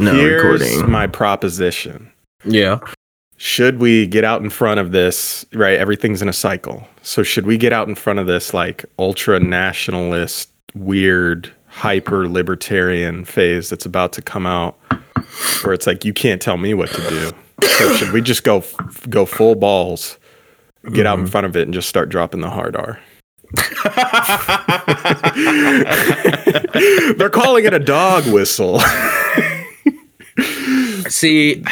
No Here's recording. my proposition. Yeah. Should we get out in front of this? Right, everything's in a cycle. So should we get out in front of this like ultra nationalist, weird, hyper libertarian phase that's about to come out, where it's like you can't tell me what to do. So should we just go go full balls, get out in mm-hmm. front of it, and just start dropping the hard R? They're calling it a dog whistle. See,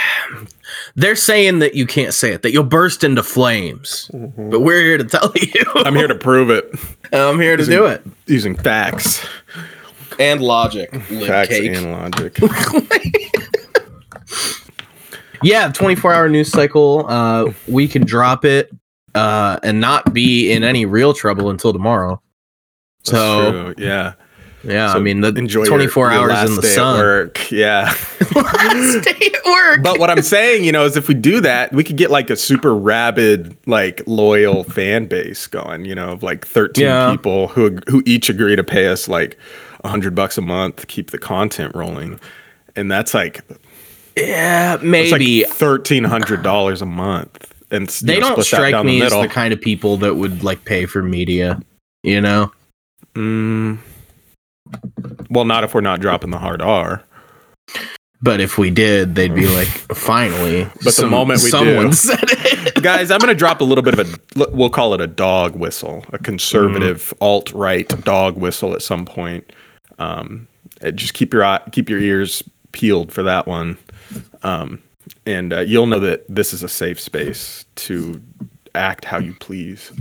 they're saying that you can't say it, that you'll burst into flames. But we're here to tell you. I'm here to prove it I'm here to do it. using facts, And logic. facts cake. and logic. yeah, 24 hour news cycle. Uh, we can drop it uh, and not be in any real trouble until tomorrow. That's So, true, yeah, yeah, So I mean, the enjoy 24 your hours last in the sun. work. Yeah, Last day at work. but what I'm saying, you know, is if we do that, we could get like a super rabid, like loyal fan base going. You know, of like 13 Yeah. people who who each agree to pay us like a hundred bucks a month to keep the content rolling, and that's like yeah, maybe. like thirteen hundred dollars a month. And you they know, don't strike me the as the kind of people that would like pay for media, you know? Mm, well, not if we're not dropping the hard R. But if we did, they'd be like, finally. But the moment we someone do- said it. Guys, I'm going to drop a little bit of a, we'll call it a dog whistle, a conservative alt right dog whistle at some point. Um, just keep your eye, keep your ears peeled for that one. Um, and uh, you'll know that this is a safe space to act how you please.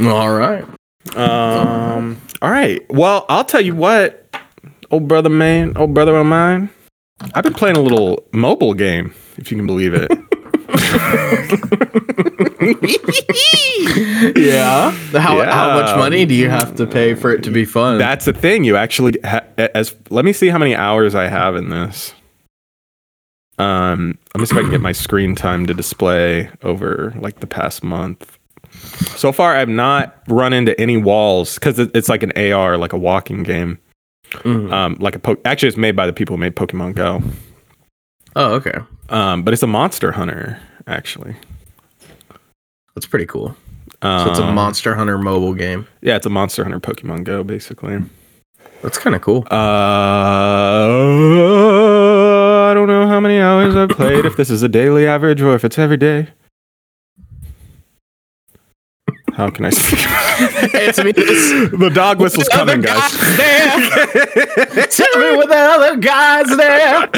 All right. Um, all right. Well, I'll tell you what, old brother man, old brother of mine, I've been playing a little mobile game, if you can believe it. Yeah. How, Yeah. how much money do you have to pay for it to be fun? That's the thing. You actually ha- as let me see how many hours I have in this. Um, let me see if I can get my screen time to display over like the past month. So far, I've not run into any walls because it, it's like an AR, like a walking game. Mhm. Um, like a po- actually, it's made by the people who made Pokemon Go. Oh, okay. Um, but it's a Monster Hunter actually. That's pretty cool. Um, So it's a Monster Hunter mobile game. Yeah, it's a Monster Hunter Pokemon Go basically. That's kind of cool. Uh, I don't know how many hours I've played, if this is a daily average or if it's every day. How can I speak? Answer me the dog whistle's Other coming, guys. guys there. Tell me what the other guys there.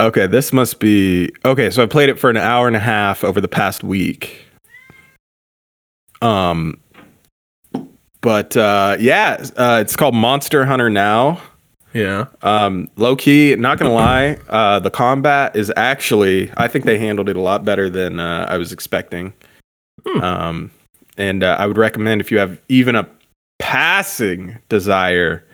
okay, this must be okay. So I played it for an hour and a half over the past week. Um, but uh, yeah, uh, it's called Monster Hunter now. Yeah. Um, low key, not gonna lie, uh, the combat is actually I think they handled it a lot better than uh, I was expecting. Hmm. Um, and uh, I would recommend if you have even a passing desire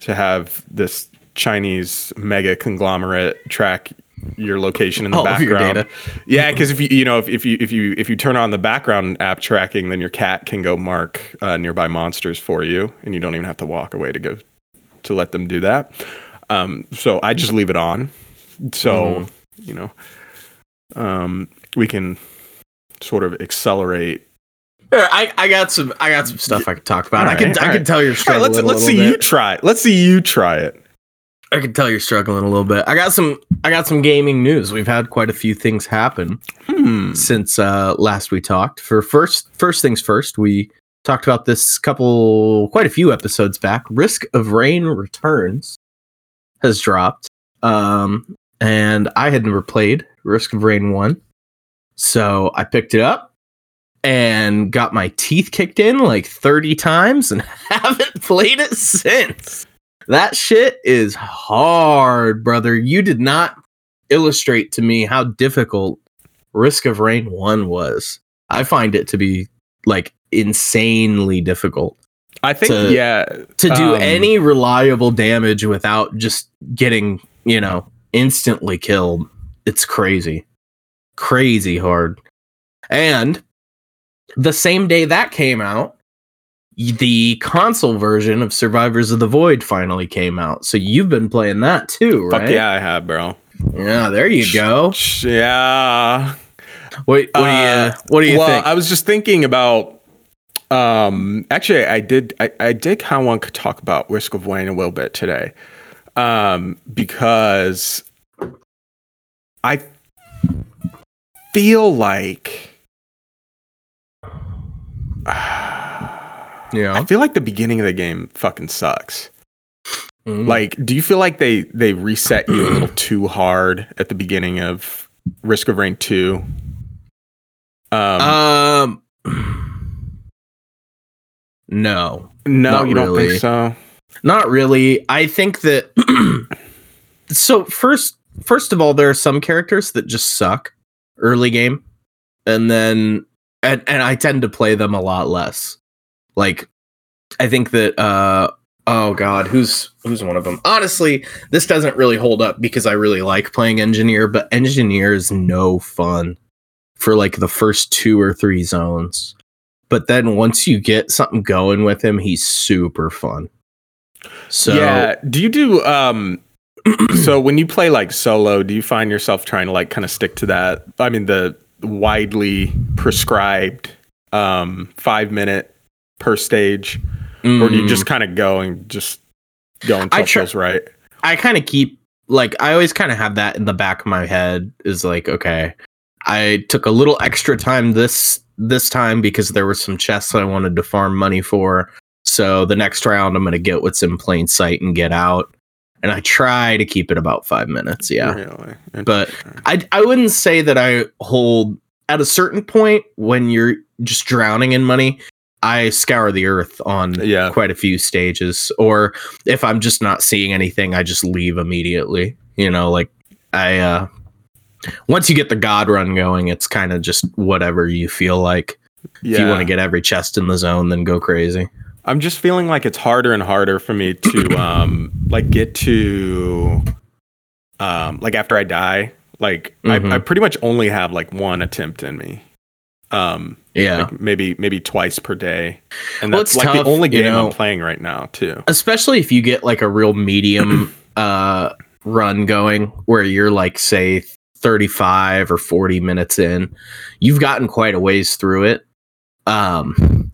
to have this Chinese mega conglomerate track your location in the All background. Yeah, because if you you know if, if you if you if you turn on the background app tracking, then your cat can go mark uh, nearby monsters for you, and you don't even have to walk away to go to let them do that. Um, so I just leave it on, so you know, um, we can sort of accelerate. I, I got some I got some stuff I can talk about. I can Alright, I can alright. tell you're All right, struggling. let's let's see you try it. Let's see you try it. I can tell you're struggling a little bit. I got some I got some gaming news. We've had quite a few things happen Hmm. since uh last we talked. For first first things first, we talked about this couple quite a few episodes back. Risk of Rain Returns has dropped. Um and I had never played Risk of Rain 1. So I picked it up and got my teeth kicked in like 30 times and haven't played it since. That shit is hard, brother. You did not illustrate to me how difficult Risk of Rain 1 was. I find it to be like insanely difficult I think To- yeah. to do Um, any reliable damage without just getting, you know, instantly killed. It's crazy. Crazy hard. And the same day that came out, the console version of Survivors of the Void finally came out. So you've been playing that too, right? Fuck yeah, I have, bro. Yeah, there you go. Yeah. What, what do you Uh, what do you well, think? I was just thinking about. Um, actually, I did. I, I did kind of want to talk about Risk of Wayne a little bit today, um, because I feel like yeah. I feel like the beginning of the game fucking sucks. Mm. Like, do you feel like they they reset you a little too hard at the beginning of Risk of Rain Two? Um, um No. no, you don't think so. Not really. I think that so first first of all there are some characters that just suck early game and then and and I tend to play them a lot less. Like I think that uh oh god, who's who's one of them? Honestly, this doesn't really hold up because I really like playing engineer, but engineer is no fun for like the first two or three zones. But then once you get something going with him, he's super fun. So yeah. Do you do um? so when you play like solo, do you find yourself trying to like kind of stick to that? I mean, the widely prescribed um five minute per stage, or do you mm, just kind of go and just go until I feels right? I kind of keep like I always kind of have that in the back of my head is like okay I took a little extra time this this time because there were some chests I wanted to farm money for. So the next round I'm going to get what's in plain sight and get out. And I try to keep it about 5 minutes yeah. Really? But I I wouldn't say that I hold at a certain point when you're just drowning in money I scour the earth on Yeah. quite a few stages. Or if I'm just not seeing anything I just leave immediately you know like I uh once you get the god run going it's kind of just whatever you feel like yeah. if you want to get every chest in the zone then go crazy I'm just feeling like it's harder and harder for me to um like get to um like after I die, like Mhm. I, I pretty much only have like one attempt in me. Um yeah like maybe maybe twice per day. And that's it's like tough, the only you game know. I'm playing right now too. especially if you get like a real medium uh run going where you're like say 35 or 40 minutes in you've gotten quite a ways through it um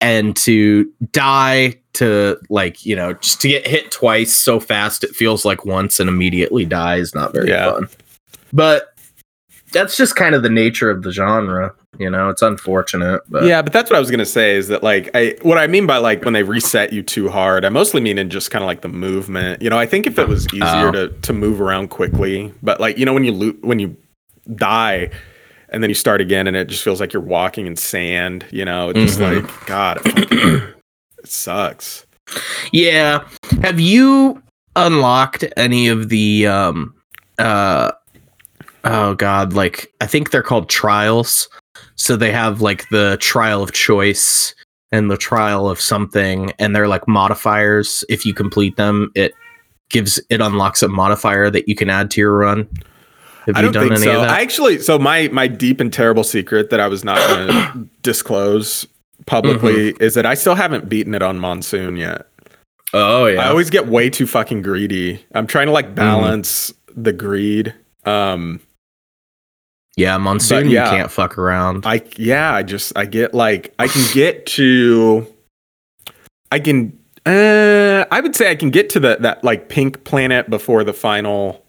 and to die to like you know just to get hit twice so fast it feels like once and immediately die is not very Yeah. fun but that's just kind of the nature of the genre you know it's unfortunate but yeah, but that's what I was gonna say is that like I what I mean by like when they reset you too hard, I mostly mean in just kind of like the movement. You know, I think if it was easier Oh. to to move around quickly, but like you know when you lo- when you die and then you start again and it just feels like you're walking in sand. You know, it's just Mhm. like God, it, it sucks. Yeah. Have you unlocked any of the um uh oh god, like I think they're called trials. So they have like the trial of choice and the trial of something and they're like modifiers. If you complete them, it gives it unlocks a modifier that you can add to your run. Have I you don't done think any so. of that? I actually, so my my deep and terrible secret that I was not going to disclose publicly Mm-hmm. is that I still haven't beaten it on monsoon yet. oh yeah. I always get way too fucking greedy. I'm trying to Mm-hmm. like balance the greed. Um, yeah, monsoon but yeah. you can't fuck around. I yeah, I just I get like I can get to, I can. Uh, I would say I can get to the that like pink planet before the final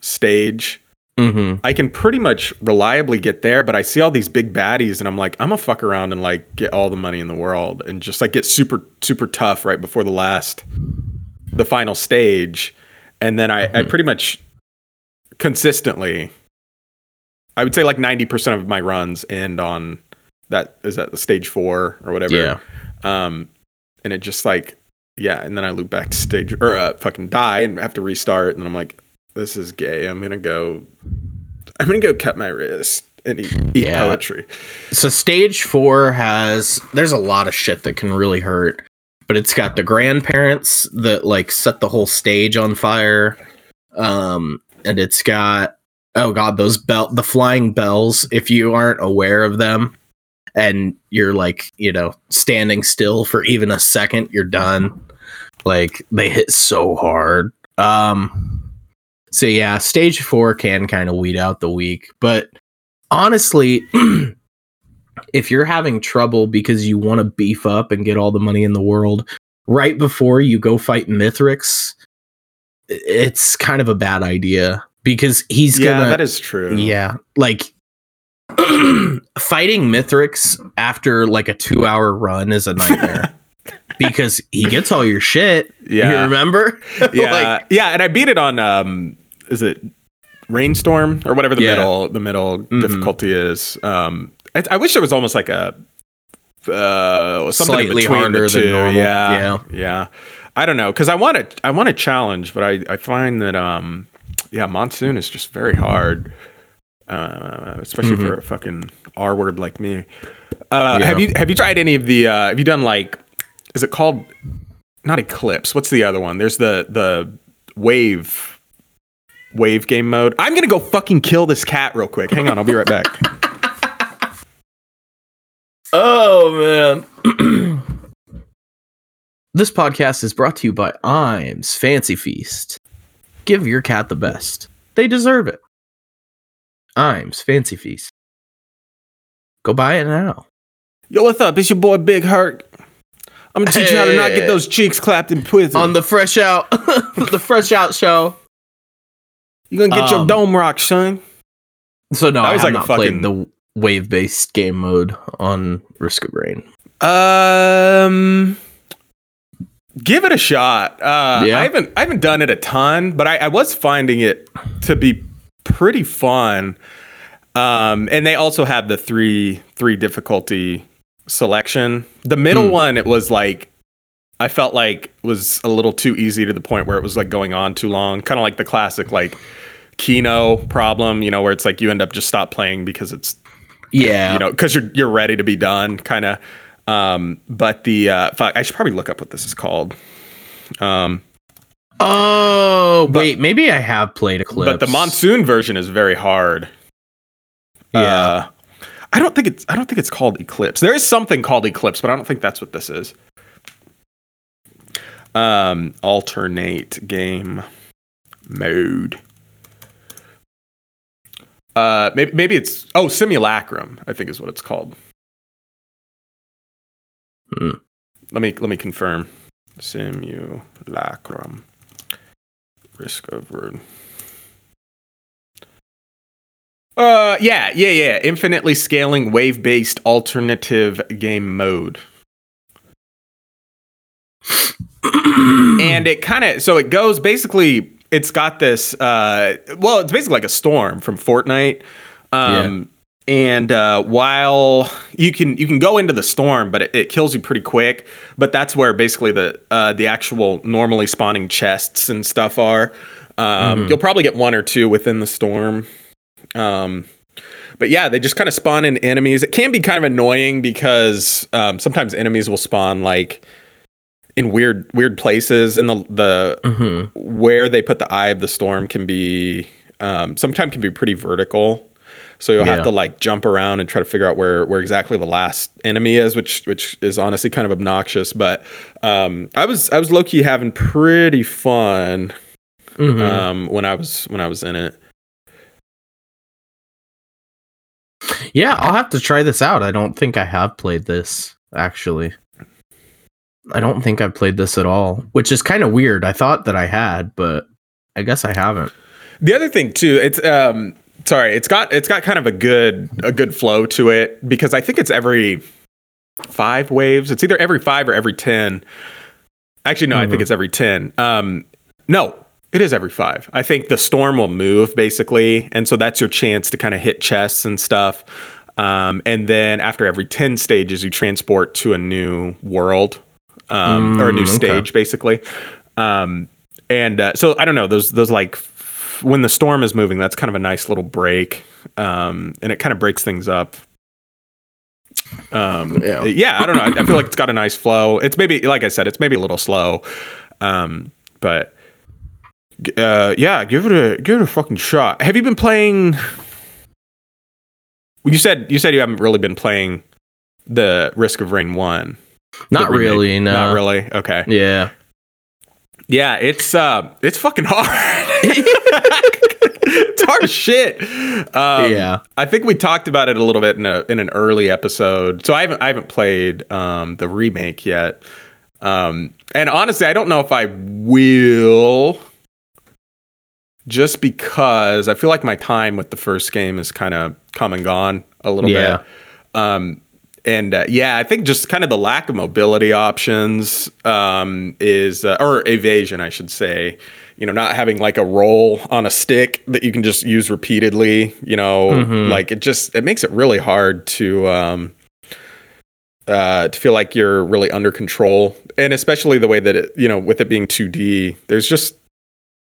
stage. mm-hmm. I can pretty much reliably get there, but I see all these big baddies and I'm like, I'm gonna fuck around and like get all the money in the world and just like get super, super tough right before the last, the final stage. And then I, I Mhm. pretty much consistently, I would say like 90% of my runs end on that, is that the stage four or whatever. Yeah. Um, and it just like, yeah. And then I loop back to stage or uh, fucking die and have to restart. And I'm like, this is gay. I'm gonna go. I'm gonna go cut my wrist and eat, eat Yeah. poetry. So stage four has there's a lot of shit that can really hurt, but it's got the grandparents that like set the whole stage on fire. Um, and it's got oh god, those bell the flying bells, if you aren't aware of them. and you're like, you know, standing still for even a second, you're done. Like they hit so hard. Um so yeah, stage 4 can kind of weed out the weak, but honestly, if you're having trouble because you want to beef up and get all the money in the world right before you go fight Mithrix, it's kind of a bad idea because he's yeah, gonna that is true. yeah, like fighting Mithrix after like a two hour run is a nightmare because he gets all your shit. Yeah. You remember? yeah, Like, yeah, and I beat it on um, is it rainstorm or whatever the Yeah. middle the middle Mhm. difficulty is. Um, I, I wish there was almost like a uh something Slightly between harder the than normal. Yeah, Yeah. yeah. I don't know because I want to I want a challenge, but I I find that um yeah monsoon is just very hard. Uh, especially Mhm. for a fucking R word like me. Uh, Yeah. Have you have you tried any of the? Uh, have you done like? Is it called? Not Eclipse. What's the other one? There's the the wave wave game mode. I'm gonna go fucking kill this cat real quick. Hang on, I'll be right back. Oh man. this podcast is brought to you by Iams Fancy Feast. Give your cat the best. They deserve it. Iams Fancy Feast. Go buy it now. Yo, what's up? It's your boy Big Hurt. I'm gonna teach you how to not get those cheeks clapped in prison. On the Fresh Out the Fresh Out show. You're gonna get your um, dome rock, son. So no, I was like not fucking- played the wave-based game mode on Risk of Rain. Um, give it a shot. Uh, Yeah? I haven't I haven't done it a ton, but I, I was finding it to be pretty fun. Um, and they also have the three three difficulty selection. The middle Hmm. one, it was like I felt like was a little too easy to the point where it was like going on too long. Kind of like the classic like Kino problem, you know, where it's like you end up just stop playing because it's Yeah. you know, because you're you're ready to be done, kind of. Um, but the uh, fuck, I should probably look up what this is called. Um, oh, wait, maybe I have played Eclipse. but the monsoon version is very hard. Yeah. Uh, I don't think it's I don't think it's called Eclipse. There is something called Eclipse, but I don't think that's what this is. Um, alternate game mode. Uh, maybe maybe it's oh simulacrum. I think is what it's called. Hmm. Let me let me confirm. Simulacrum. Risk of word. Uh, yeah, yeah, yeah. Infinitely scaling wave based alternative game mode. and it kind of so it goes basically it's got this uh well it's basically like a storm from Fortnite um and uh while you can you can go into the storm but it, it kills you pretty quick but that's where basically the uh the actual normally spawning chests and stuff are um Mhm. you'll probably get one or two within the storm um but yeah, they just kind of spawn in enemies. It can be kind of annoying because um, sometimes enemies will spawn like in weird weird places, and the the Mhm. where they put the eye of the storm can be um, sometimes can be pretty vertical. So you'll Yeah. have to like jump around and try to figure out where where exactly the last enemy is, which which is honestly kind of obnoxious. But um, I was I was low key having pretty fun Mhm. um, when I was when I was in it. Yeah, I'll have to try this out. I don't think I have played this actually. I don't think I've played this at all, which is kind of weird. I thought that I had, but I guess I haven't. The other thing too, it's um sorry, it's got it's got kind of a good a good flow to it because I think it's every five waves. It's either every five or every ten. Actually, no, I think Mhm. it's every ten. Um no, it is every five. I think the storm will move basically, and so that's your chance to kind of hit chests and stuff. Um, and then after every ten stages, you transport to a new world um, or a new Mm, okay. stage, basically. Um, and uh, so I don't know those those like f- when the storm is moving, that's kind of a nice little break, um, and it kind of breaks things up. Um, Yeah. yeah. I don't know. I, I feel like it's got a nice flow. It's maybe like I said, it's maybe a little slow, um, but uh, yeah, give it a give it a fucking shot. Have you been playing? You said you said you haven't really been playing the Risk of Rain one. Not remake. really, no. Not really. Okay. Yeah. Yeah, it's uh, it's fucking hard. it's hard as shit. Um, yeah. I think we talked about it a little bit in a in an early episode. So I haven't I haven't played um, the remake yet. Um, and honestly, I don't know if I will. Just because I feel like my time with the first game is kind of come and gone a little Yeah. bit. Um, and uh, yeah, I think just kind of the lack of mobility options um, is, uh, or evasion, I should say. You know, not having like a roll on a stick that you can just use repeatedly. You know, Mhm. like it just it makes it really hard to um, uh, to feel like you're really under control, and especially the way that it, you know, with it being 2D, there's just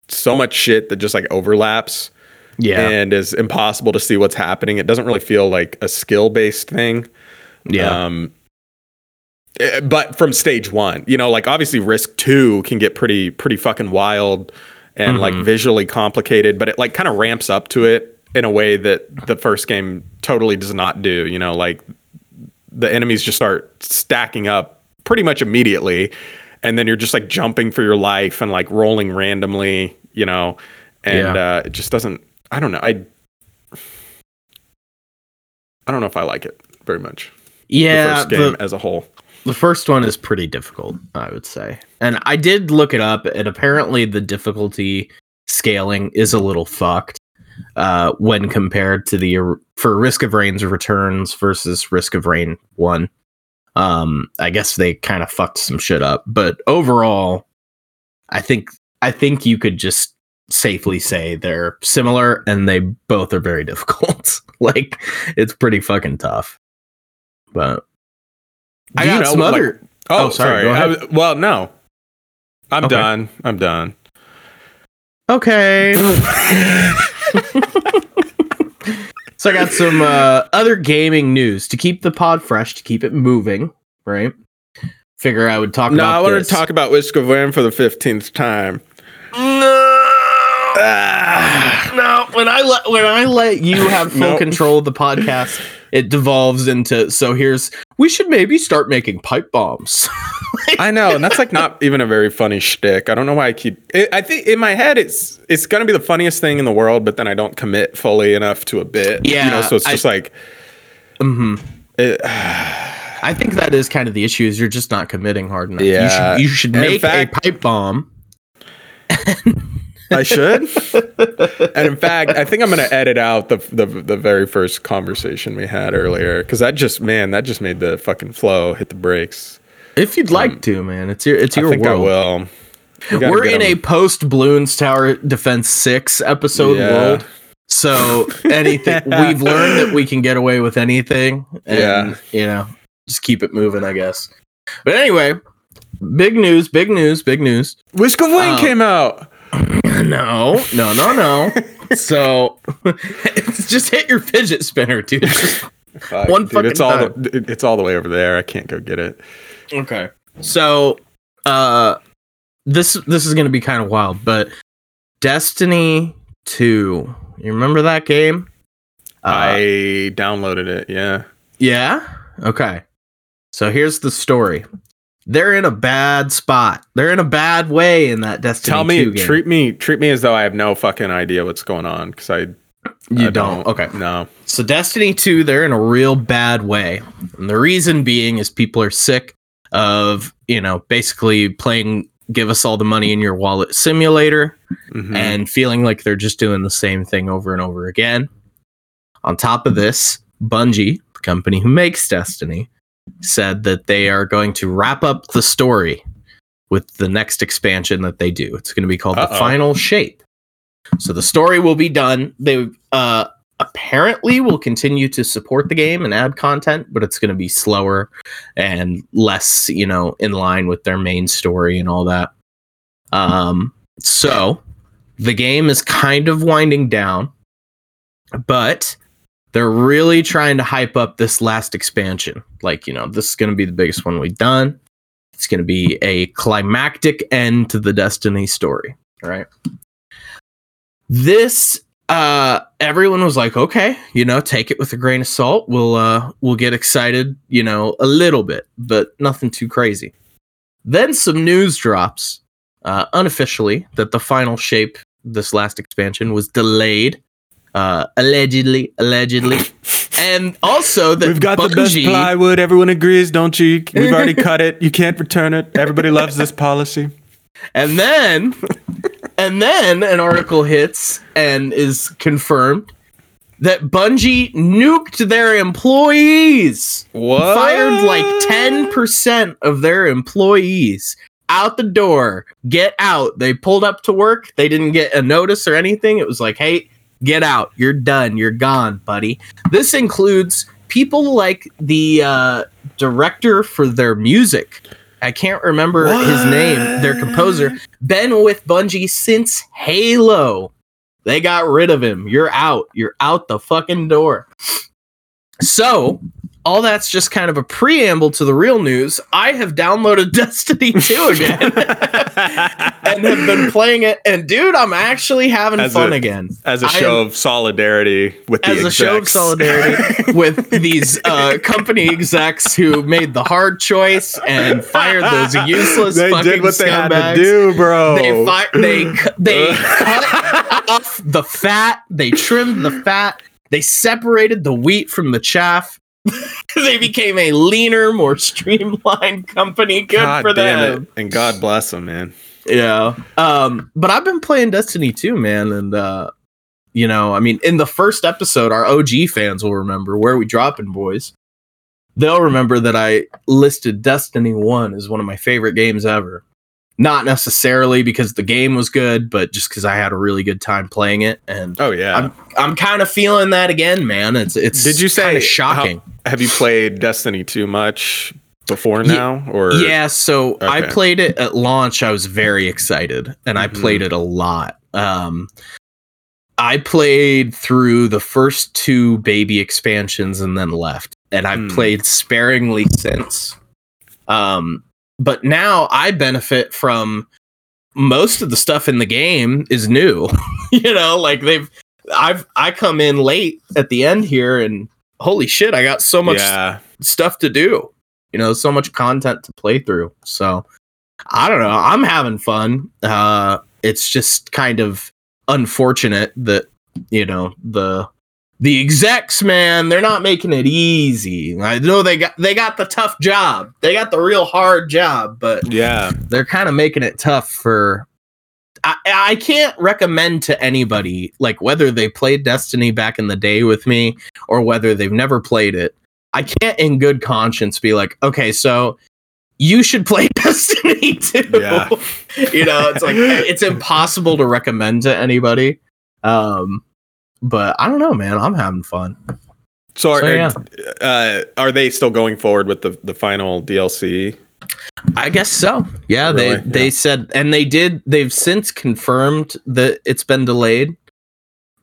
so much shit that just like overlaps Yeah. and is impossible to see what's happening. It doesn't really feel like a skill based thing. Yeah. Um, eh, but from stage one, you know, like obviously Risk Two can get pretty pretty fucking wild and like Mhm. visually complicated, but it like kind of ramps up to it in a way that the first game totally does not do. You know, like the enemies just start stacking up pretty much immediately, and then you're just like jumping for your life and like rolling randomly. You know, and Yeah. uh, it just doesn't. I don't know. I I don't know if I like it very much the yeah. first game The, as a whole. the first one is pretty difficult, I would say. And I did look it up, and apparently the difficulty scaling is a little fucked uh, when compared to the for Risk of Rain's returns versus Risk of Rain 1. Um, I guess they kind of fucked some shit up, but overall, I think I think you could just safely say they're similar and they both are very difficult. like it's pretty fucking tough. But I Do you got know, some like- other. Oh, Oh, sorry, sorry. I well, no. I'm Okay. done. I'm done. Okay. so I got some uh, other gaming news to keep the pod fresh, to keep it moving. Right. Figure I would talk no, about. I want to talk about Whisk of Ram for the fifteenth time. No, no. When I let when I let you have full Nope. control of the podcast, it devolves into. So here's we should maybe start making pipe bombs. I know, and that's like not even a very funny shtick. I don't know why I keep. It, I think in my head it's it's gonna be the funniest thing in the world, but then I don't commit fully enough to a bit. you Yeah, know, so it's I- just like. hmm I think that is kind of the issue. Is you're just not committing hard enough. Yeah. You should, you should make fact- a pipe bomb. I should. and in fact, I think I'm going to edit out the, the the very first conversation we had earlier because that just man, that just made the fucking flow hit the brakes. If you'd like to, man, it's your it's your I think world. I will. We We're in a post Bloons Tower Defense Six episode Yeah. world, so anything we've learned that we can get away with anything, and Yeah. you know, just keep it moving, I guess. But anyway, big news, big news, big news. Of Wayne Um, came out. No, no, no, no. so just hit your fidget spinner, dude. Fuck, one dude, it's all fucking the, it's all the way over there. I can't go get it. Okay. So uh this this is gonna be kind of wild, but Destiny 2. You remember that game? Uh, I downloaded it. Yeah. yeah? Okay. So here's the story. They're in a bad spot. They're in a bad way in that Destiny Tell me, 2 game. treat me, treat me as though I have no fucking idea what's going on because I you I don't. Okay. No. So Destiny 2, they're in a real bad way. And the reason being is people are sick of, you know, basically playing give us all the money in your wallet simulator Mhm. and feeling like they're just doing the same thing over and over again. On top of this, Bungie, the company who makes Destiny, said that they are going to wrap up the story with the next expansion that they do. It's going to be called The Uh-oh. Final Shape. So the story will be done. They uh, apparently will continue to support the game and add content, but it's going to be slower and less, you know, in line with their main story and all that. Um, so the game is kind of winding down, but they're really trying to hype up this last expansion. Like, you know, this is going to be the biggest one we've done. It's going to be a climactic end to the Destiny story, right? This uh everyone was like okay you know take it with a grain of salt we'll uh we'll get excited you know a little bit but nothing too crazy then some news drops uh unofficially that the final shape this last expansion was delayed uh allegedly allegedly and also that We've got the best plywood. Everyone agrees, don't you? We've already cut it. You can't return it. Everybody loves this policy. And then, and then an article hits and is confirmed that Bungie nuked their employees, What? fired like 10% of their employees out the door. Get out. They pulled up to work. They didn't get a notice or anything. It was like, hey, get out. You're done. You're gone, buddy. This includes people like the uh, director for their music. I can't remember his name, their composer. Been with Bungie since Halo. They got rid of him. You're out. You're out the fucking door. So, all that's just kind of a preamble to the real news. I have downloaded Destiny 2 again and have been playing it. And dude, I'm actually having As fun a- again. As a show am- of solidarity with the as a show of solidarity with these uh, company execs who made the hard choice and fired those useless they fucking did what they had to do, bro. They fi- they they cut off the fat. They trimmed the fat. They separated the wheat from the chaff. they became a leaner, more streamlined company. Good God for them. it. And God bless them, man. Yeah. Um, but I've been playing Destiny 2, man, and uh, you know, I mean, in the first episode, our OG fans will remember where we dropping, boys. They'll remember that I listed Destiny One as one of my favorite games ever. Not necessarily because the game was good, but just because I had a really good time playing it, and Oh yeah. I'm I'm kind of feeling that again, man. It's it's Did you say kinda how- shocking? Have you played Destiny too much before now? Or Yeah, so I played it at launch. I was very excited and I Mhm. played it a lot. Um I played through the first two baby expansions and then left. And I've Hmm. played sparingly since. Um but now I benefit from most of the stuff in the game is new. you know, like they've I've I come in late at the end here and holy shit, I got so much yeah. stuff to do. You know, so much content to play through. So I don't know. I'm having fun. Uh it's just kind of unfortunate that, you know, the the execs, man, they're not making it easy. I know they got they got the tough job. They got the real hard job, but Yeah. they're kind of making it tough for I, I can't recommend to anybody like whether they played destiny back in the day with me or whether they've never played it i can't in good conscience be like okay so you should play destiny too Yeah. you know it's like it's impossible to recommend to anybody um but i don't know man i'm having fun So are, So, yeah. uh, are they still going forward with the, the final DLC? I guess so. Yeah, Really? they they said and they did they've since confirmed that it's been delayed.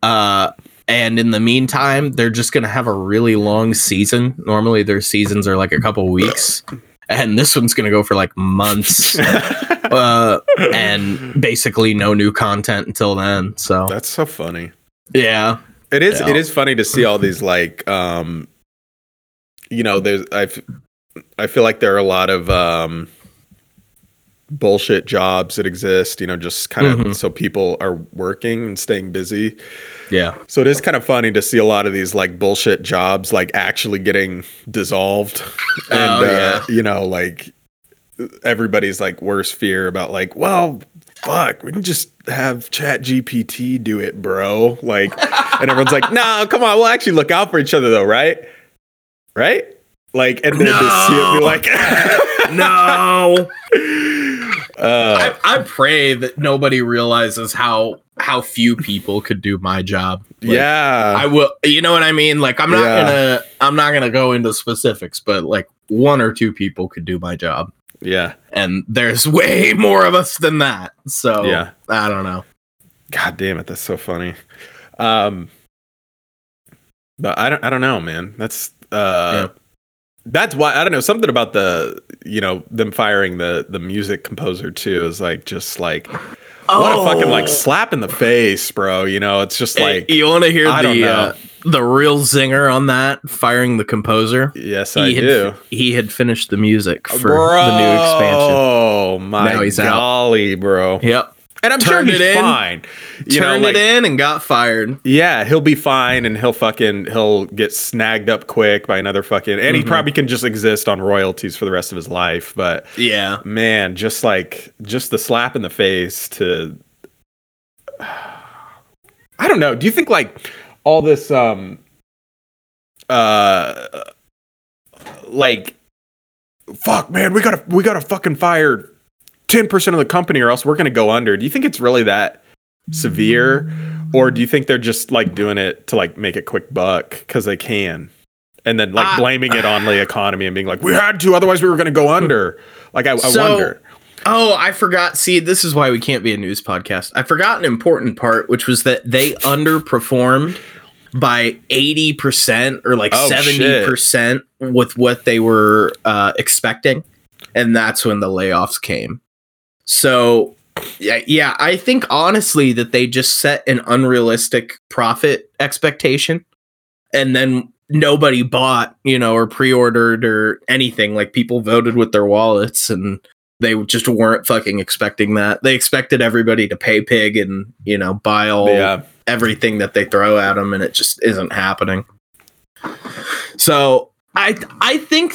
Uh and in the meantime, they're just going to have a really long season. Normally their seasons are like a couple weeks and this one's going to go for like months. uh and basically no new content until then. So, That's so funny. Yeah. It is. Yeah. It is funny to see all these like, um, you know, there's. I, I feel like there are a lot of um, bullshit jobs that exist. You know, just kind of Mhm. so people are working and staying busy. Yeah. So it is kind of funny to see a lot of these like bullshit jobs like actually getting dissolved, and Oh, uh, yeah. you know, like everybody's like worst fear about like, well, fuck, we can just have Chat GPT do it, bro. Like, and everyone's like, no, come on, we'll actually look out for each other though, right? Right? Like, and then to see it be No. like, No. uh, I, I pray that nobody realizes how how few people could do my job. Like, yeah, I will. You know what I mean? Like, I'm not Yeah. gonna. I'm not gonna go into specifics, but like one or two people could do my job, yeah. and there's way more of us than that. So Yeah. I don't know. God damn it, that's so funny. Um but I don't I don't know, man. That's uh that's why I don't know, something about the you know, them firing the the music composer too is like just like what a fucking Oh. like slap in the face, bro. You know, it's just Hey, like you want to hear I the uh, the real zinger on that? Firing the composer. yes, I he had, do. He had finished the music for bro, the new expansion. Oh my Now he's out. golly, bro. Yep. And I'm Turned sure he's it in, fine. You know, Turned like- it in and got fired. Yeah, he'll be fine and he'll fucking he'll get snagged up quick by another fucking and he Mhm. probably can just exist on royalties for the rest of his life. But Yeah. man, just like just the slap in the face to I don't know. Do you think like all this um uh like fuck man, we gotta we gotta fucking fire ten percent of the company or else we're gonna go under. Do you think it's really that severe? Or do you think they're just like doing it to like make a quick buck because they can? And then like I- blaming it on the economy and being like, we had to, otherwise we were gonna go under. Like I, I So- wonder. Oh, I forgot. See, this is why we can't be a news podcast. I forgot an important part, which was that they underperformed by 80% or like Oh, 70% with what they were uh, expecting. And that's when the layoffs came. So, yeah, yeah, I think honestly that they just set an unrealistic profit expectation and then nobody bought, you know, or pre ordered or anything. Like people voted with their wallets and they just weren't fucking expecting that. They expected everybody to pay pig and, you know, buy all Yeah. everything that they throw at them and it just isn't happening. So, I I think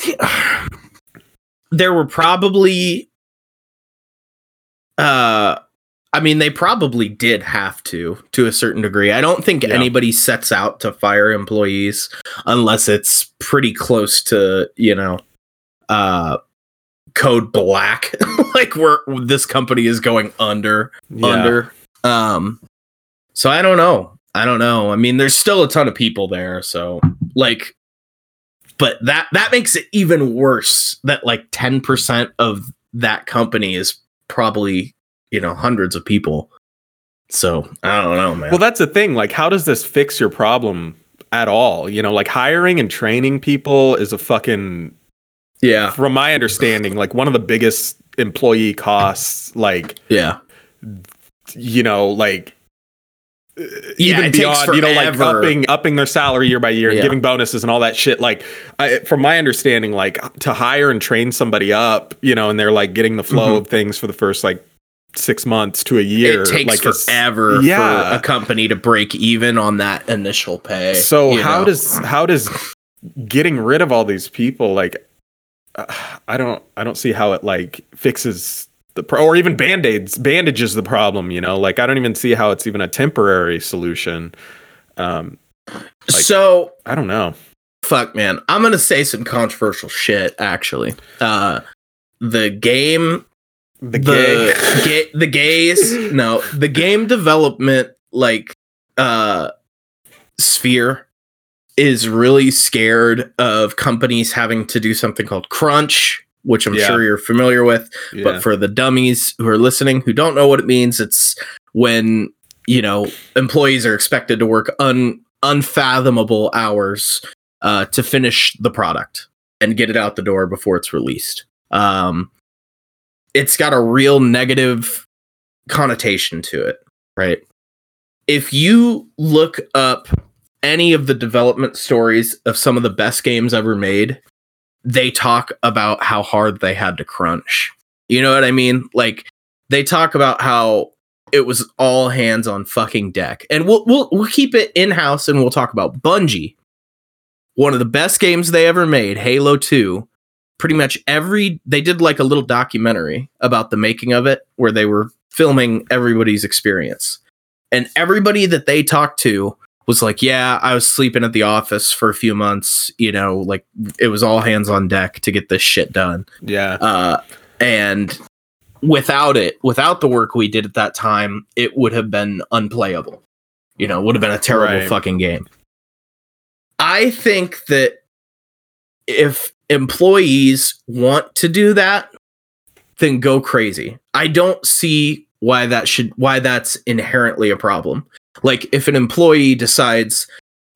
there were probably uh I mean they probably did have to to a certain degree. I don't think Yeah. anybody sets out to fire employees unless it's pretty close to, you know, uh code black like where this company is going under Yeah. under. Um, so I don't know. I don't know. I mean, there's still a ton of people there, so like, but that that makes it even worse. That like ten percent of that company is probably you know hundreds of people. So I don't know, man. Well, that's the thing. Like, how does this fix your problem at all? You know, like hiring and training people is a fucking, yeah, from my understanding, like one of the biggest employee costs. Like, yeah, you know, like uh, Yeah, even beyond, you know, like upping upping their salary year by year and giving bonuses and all that shit. Like, I, from my understanding, like to hire and train somebody up, you know, and they're like getting the flow Mhm. of things for the first like six months to a year. it takes like forever Yeah. for a company to break even on that initial pay. So how know? does how does getting rid of all these people like uh, I don't I don't see how it like fixes the pro or even band-aids bandages the problem, you know? Like I don't even see how it's even a temporary solution. Um like- so I don't know. fuck man i'm gonna say some controversial shit actually uh the game The, the gay ga- the gays no the game development like uh sphere is really scared of companies having to do something called crunch which i'm Yeah. sure you're familiar with yeah. but for the dummies who are listening who don't know what it means it's when you know employees are expected to work un unfathomable hours uh, to finish the product and get it out the door before it's released um it's got a real negative connotation to it right if you look up any of the development stories of some of the best games ever made they talk about how hard they had to crunch you know what I mean? Like they talk about how it was all hands on fucking deck. And we'll we'll we'll keep it in house and we'll talk about Bungie. One of the best games they ever made, Halo 2. Pretty much every they did like a little documentary about the making of it where they were filming everybody's experience. And everybody that they talked to was like, "Yeah, I was sleeping at the office for a few months, you know, like it was all hands on deck to get this shit done." yeah. uh, and without it without the work we did at that time it would have been unplayable you know would have been a terrible Right. fucking game i think that if employees want to do that then go crazy i don't see why that should why that's inherently a problem like if an employee decides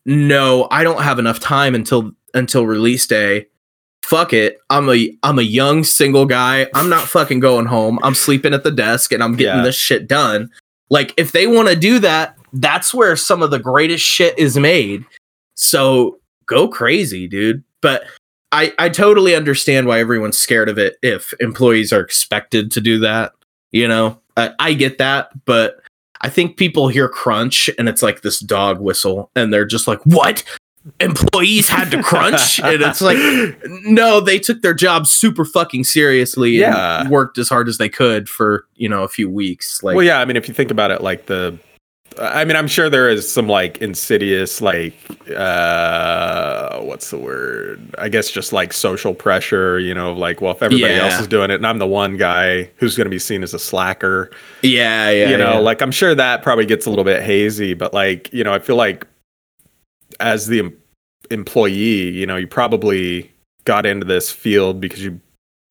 no i don't have enough time until until release day fuck it. I'm a I'm a young single guy. I'm not fucking going home. I'm sleeping at the desk and I'm getting Yeah. this shit done. Like if they want to do that, that's where some of the greatest shit is made. So go crazy, dude. But I I totally understand why everyone's scared of it if employees are expected to do that. You know, I, I get that, but I think people hear crunch and it's like this dog whistle, and they're just like, "What? Employees had to crunch?" and it's like, no, they took their job super fucking seriously Yeah. and worked as hard as they could for you know a few weeks. Like, well, yeah. I mean, if you think about it, like the, I mean, I'm sure there is some like insidious, like, uh, what's the word? I guess just like social pressure. You know, like, well, if everybody Yeah. else is doing it, and I'm the one guy who's going to be seen as a slacker, yeah, yeah, you know, yeah. like I'm sure that probably gets a little bit hazy, but like, you know, I feel like as the em- employee, you know, you probably got into this field because you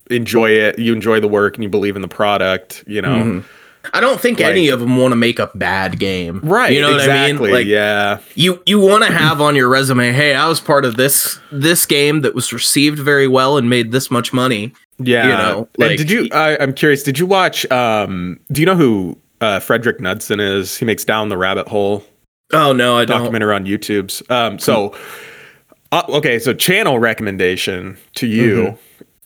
enjoy it, you enjoy the work and you believe in the product, you know. Mhm. I don't think Like- any of them want to make a bad game. Right. You know exactly. what I mean? Like yeah. you you want to have on your resume, hey, I was part of this this game that was received very well and made this much money. Yeah. You know, And like- did you I, I'm curious, did you watch um do you know who uh Frederick Knudsen is? He makes Down the Rabbit Hole. Oh no, I don't. documentary on YouTube's. Um, so, uh, okay, so channel recommendation to you.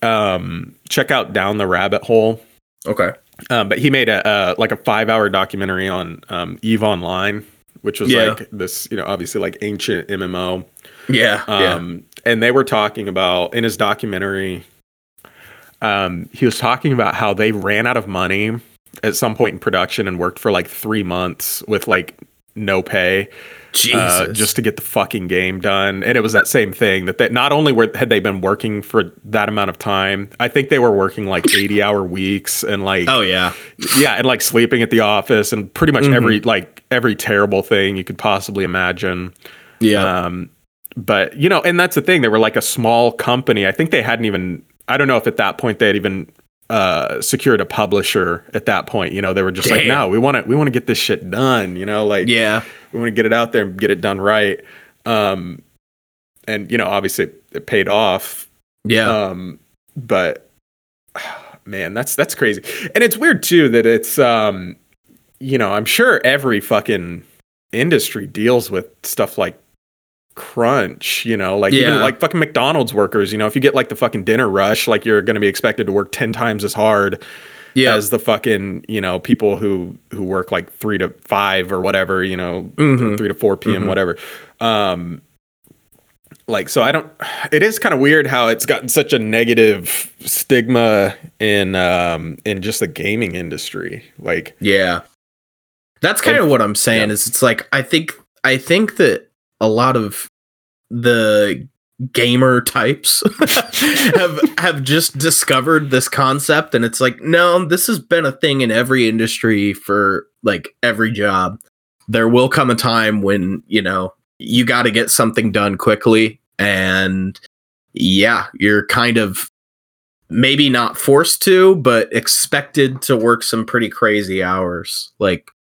Um, check out Down the Rabbit Hole. Okay. Um, but he made a, uh like a five hour documentary on um, Eve Online, which was Yeah. like this, you know, obviously like ancient MMO. Yeah. yeah. Um, and they were talking about in his documentary. Um, he was talking about how they ran out of money at some point in production and worked for like three months with like no pay Jesus. uh, just to get the fucking game done. And it was that same thing that they, not only were had they been working for that amount of time, I think they were working like 80 hour weeks and like oh yeah. yeah, and like sleeping at the office and pretty much Mhm. every like every terrible thing you could possibly imagine. Yeah. Um, but you know, and that's the thing. They were like a small company. I think they hadn't even. I don't know if at that point they had even uh, secured a publisher. At that point, you know, they were just like, no, we want to, we want to get this shit done. You know, like yeah. we want to get it out there and get it done right. Um, and you know, obviously it, it paid off. Yeah. Um, but man, that's that's crazy. And it's weird too that it's um, you know, I'm sure every fucking industry deals with stuff like crunch, you know, like even Yeah. like fucking McDonald's workers, you know, if you get like the fucking dinner rush, like you're going to be expected to work 10 times as hard yeah. as the fucking, you know, people who who work like 3 to 5 or whatever, you know, Mhm. 3 to 4 p.m. Mhm. whatever. Um like so I don't it is kind of weird how it's gotten such a negative stigma in um in just the gaming industry. Like Yeah. That's kind And- of what I'm saying yeah. is it's like I think I think that a lot of the gamer types have have just discovered this concept and it's like no this has been a thing in every industry for like every job. There will come a time when you know you got to get something done quickly and yeah you're kind of maybe not forced to but expected to work some pretty crazy hours. Like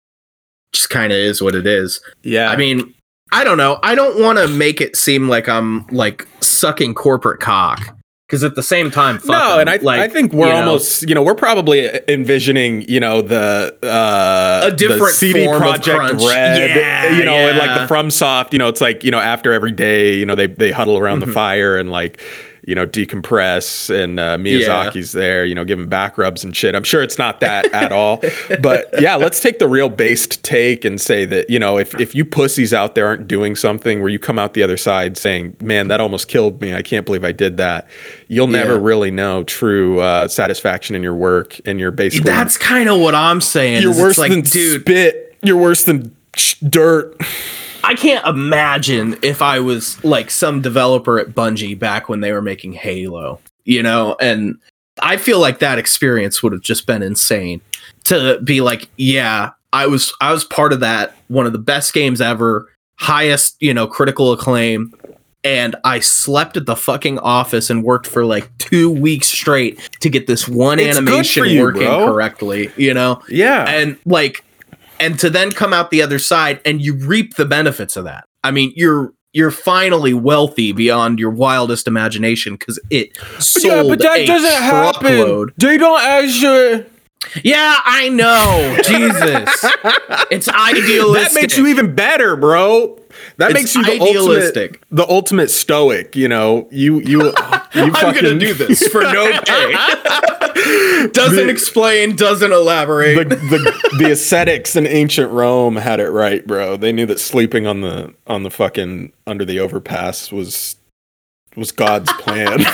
just kind of is what it is. Yeah. I mean, I don't know. I don't want to make it seem like I'm like sucking corporate cock because at the same time, fuck no, 'em. and I, like I think we're you know, almost, you know, we're probably envisioning, you know, the uh A different CD Project. Red, Yeah, you know, and like yeah. the FromSoft, you know, it's like you know after every day, you know, they they huddle around Mhm. the fire and like you know decompress, and uh, Miyazaki's there, you know, giving back rubs and shit. I'm sure it's not that at all, but yeah, let's take the real based take and say that you know if if you pussies out there aren't doing something where you come out the other side saying, man, that almost killed me. I can't believe I did that. You'll never Yeah. really know true uh, satisfaction in your work, and you're basically that's kind of what I'm saying. you're worse like, than dude. spit. You're worse than sh- dirt. I can't imagine if I was like some developer at Bungie back when they were making Halo, you know, and I feel like that experience would have just been insane to be like, yeah, I was I was part of that one of the best games ever, highest, you know, critical acclaim and I slept at the fucking office and worked for like 2 weeks straight to get this one It's animation you, working bro. correctly, you know? Yeah. and like and to then come out the other side and you reap the benefits of that i mean you're you're finally wealthy beyond your wildest imagination because it sold yeah, but that doesn't happen. They don't actually. Yeah, I know. Jesus, it's idealistic. That makes you even better, bro. That It's makes you the idealistic. ultimate, the ultimate stoic. You know, you you you I'm fucking gonna do this for no pay. doesn't The- explain, doesn't elaborate. the, the the ascetics in ancient Rome had it right, bro. They knew that sleeping on the on the fucking under the overpass was was God's plan.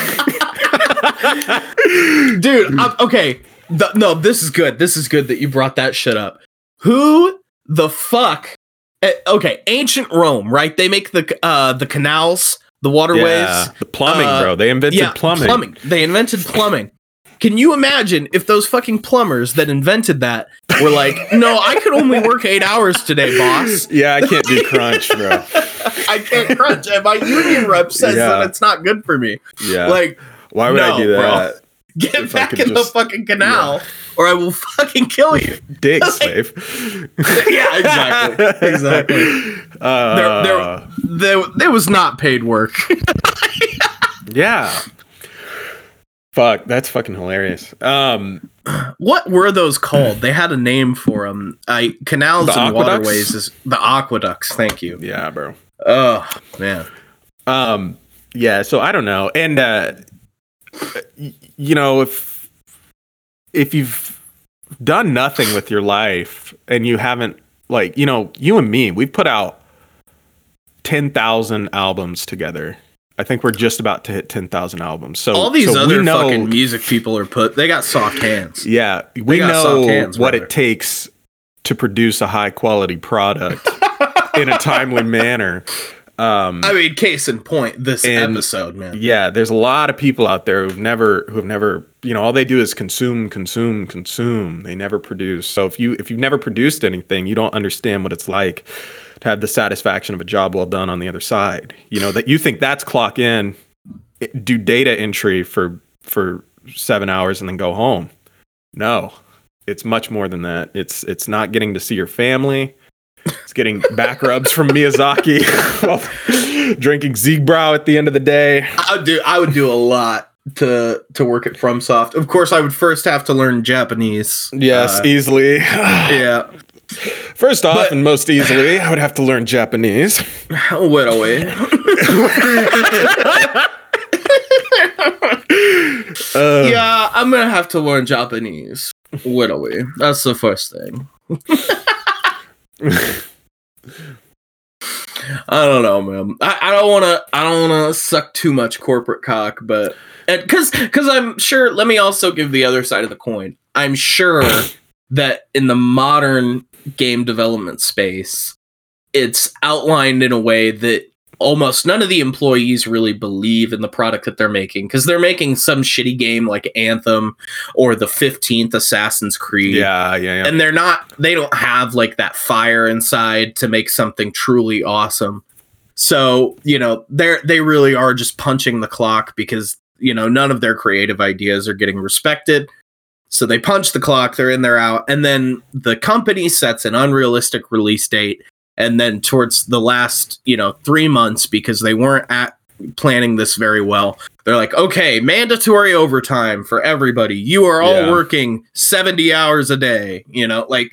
Dude, I'm, okay. The- no, this is good. This is good that you brought that shit up. Who the fuck? eh, okay, ancient Rome, right? They make the uh the canals, the waterways. yeah, the plumbing, Uh, bro. They invented yeah, plumbing. They invented plumbing. Can you imagine if those fucking plumbers that invented that were like, "No, I could only work eight hours today, boss. Yeah, I can't do crunch, bro. I can't crunch." And my union rep says Yeah. that it's not good for me. Yeah, Like, why would I no, do bro. that? get If back in just- the fucking canal, or I will fucking kill you. Dick Like- slave. Yeah, exactly. Exactly. Uh, There- there- There, there was not paid work. yeah. Fuck, that's fucking hilarious. Um, what were those called? They had a name for them. I canals The and aqueducts? waterways is the aqueducts. Thank you. yeah, bro. Oh man. Um, yeah, so I don't know. And uh you know, if if you've done nothing with your life and you haven't like, you know, you and me, we've put out 10,000 albums together. I think we're just about to hit 10,000 albums. So All these so other know, fucking music people are put. They got soft hands. Yeah, we know hands, what it takes to produce a high quality product in a timely manner. Um I mean, case in point, this And- episode, man. yeah there's a lot of people out there who've never who have never you know all they do is consume consume consume they never produce so if you if you've never produced anything you don't understand what it's like to have the satisfaction of a job well done on the other side you know that you think that's clock in do data entry for for seven hours and then go home no it's much more than that it's it's not getting to see your family it's getting back rubs from Miyazaki while drinking Ziegbrow at the end of the day. I would do. I would do a lot to to work at FromSoft. Of course, I would first have to learn Japanese. Yes, Uh, easily. yeah. First off, But- and most easily, I would have to learn Japanese. Wait away. Uh, yeah, I'm gonna have to learn Japanese. Wait away. That's the first thing. I don't know, man. I, I don't want to. I don't want to suck too much corporate cock, but because because I'm sure. Let me also give the other side of the coin. I'm sure that in the modern game development space, it's outlined in a way that almost none of the employees really believe in the product that they're making because they're making some shitty game like Anthem or the 15th Assassin's Creed. Yeah, yeah, yeah. and they're not they don't have like that fire inside to make something truly awesome. So you know they're they really are just punching the clock because you know none of their creative ideas are getting respected so they punch the clock they're in they're out and then the company sets an unrealistic release date and then towards the last you know three months because they weren't at planning this very well they're like okay mandatory overtime for everybody you are all Yeah. working 70 hours a day you know like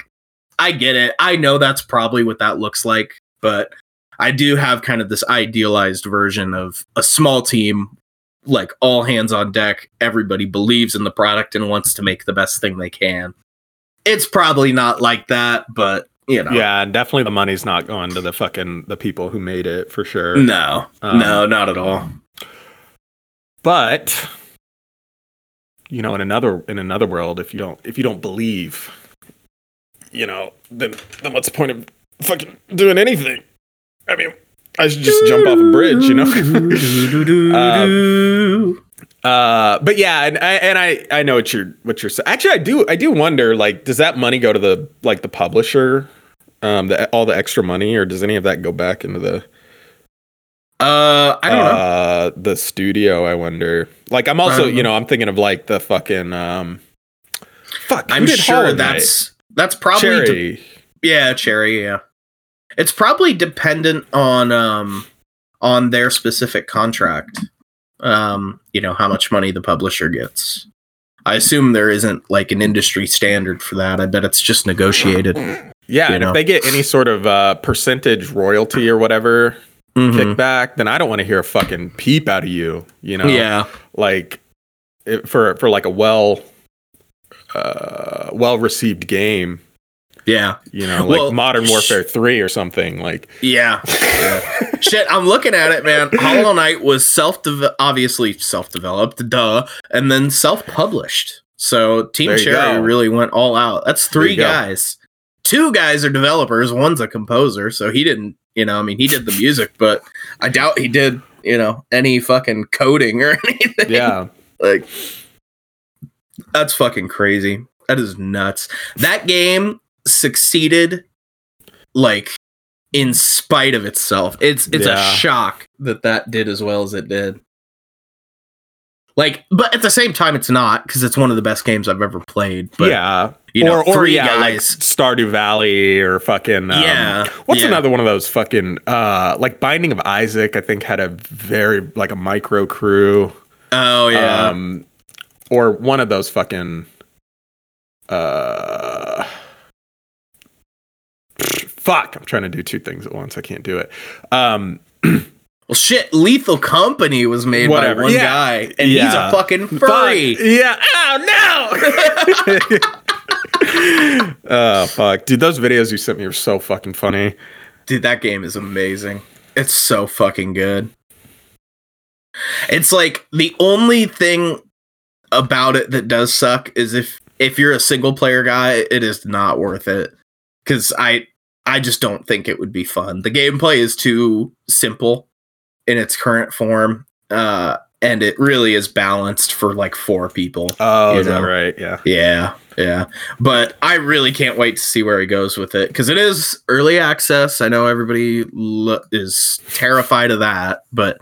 i get it i know that's probably what that looks like but i do have kind of this idealized version of a small team like all hands on deck everybody believes in the product and wants to make the best thing they can it's probably not like that but you know yeah, and definitely the money's not going to the fucking the people who made it for sure. no Um, no not at all But you know, in another in another world, if you don't if you don't believe, you know, then then what's the point of fucking doing anything? I mean, I should just jump off a bridge, you know. Uh, but yeah, and I and I I know what you're what you're saying. Actually, I do I do wonder like, does that money go to the like the publisher, um, the all the extra money, or does any of that go back into the uh i don't know uh the studio? I wonder. Like, I'm also Um, you know I'm thinking of like the fucking um, fuck. i'm sure that's that's probably de- Cherry. Yeah, cherry. Yeah, it's probably dependent on um on their specific contract. Um, you know how much money the publisher gets. I assume there isn't like an industry standard for that. I bet it's just negotiated. Yeah, You and know? if they get any sort of uh, percentage royalty or whatever Mhm. kickback, then I don't want to hear a fucking peep out of you. You know, Yeah, like it, for for like a well uh, well received game. Yeah, You know, like Well, Modern sh- Warfare Three or something. Like, yeah. Shit, I'm looking at it, man. Hollow Knight was self obviously self developed, duh, and then self published. So Team Cherry go. really went all out. That's three you go. guys. Two guys are developers. One's a composer, so he didn't. You know, I mean, he did the music, but I doubt he did. You know, any fucking coding or anything. yeah, like that's fucking crazy. That is nuts. That game succeeded like in spite of itself. It's it's Yeah. a shock that that did as well as it did. Like, but at the same time, it's not because it's one of the best games I've ever played. But yeah. you know, or or three yeah, like. Stardew Valley or fucking um, Yeah, What's yeah. another one of those fucking uh like Binding of Isaac? I think had a very like a micro crew. oh yeah, Um, or one of those fucking uh fuck i'm trying to do two things at once i can't do it um well, shit. Lethal Company was made Whatever, by one yeah. guy, and he's a fucking furry. fuck, yeah oh no oh fuck dude those videos you sent me were so fucking funny Dude, that game is amazing. It's so fucking good. It's like the only thing about it that does suck is if if you're a single player guy, it is not worth it. Cause I I just don't think it would be fun. The gameplay is too simple in its current form. Uh and it really is balanced for like four people. oh is that right yeah Yeah, yeah. But I really can't wait to see where he goes with it because it is early access. I know everybody lo- is terrified of that, but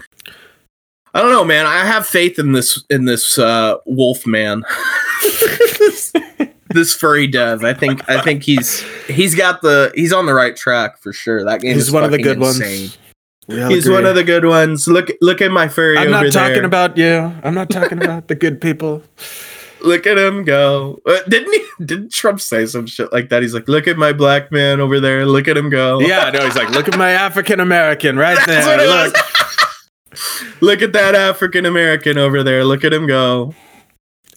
I don't know, man. I have faith in this in this uh, wolf man, this furry dev. I think I think he's he's got the he's on the right track for sure. That game he's is one of the good insane. ones He's agree. one of the good ones. Look look at my furry i'm not talking there. about you i'm not talking about the good people Look at him go. Uh, didn't he? Didn't Trump say some shit like that? He's like, look at my black man over there. Look at him go. yeah no he's like look at my african american right That's there look. Look at that African American over there. Look at him go.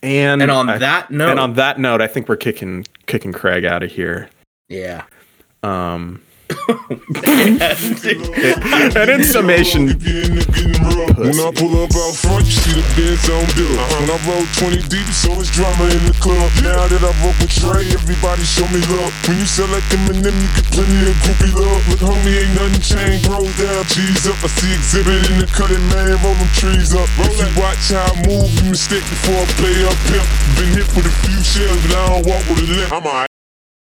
And And on I- that note, and on that note i think we're kicking kicking craig out of here yeah. um and in summation When I pull up out front, you see the Benz on bill. When I roll 20 deep, so it's drama in the club. Now that I roll with Trey, everybody show me love. When you sell like Eminem, you get plenty of groupie love. Look, homie, ain't nothing changed. Roll down, cheese up. I see exhibit in the cutting, man. Roll them trees up. If you watch how I move, you mistake before I play up pimp. Been hit with a few shells, but I don't walk with a limp. I'm a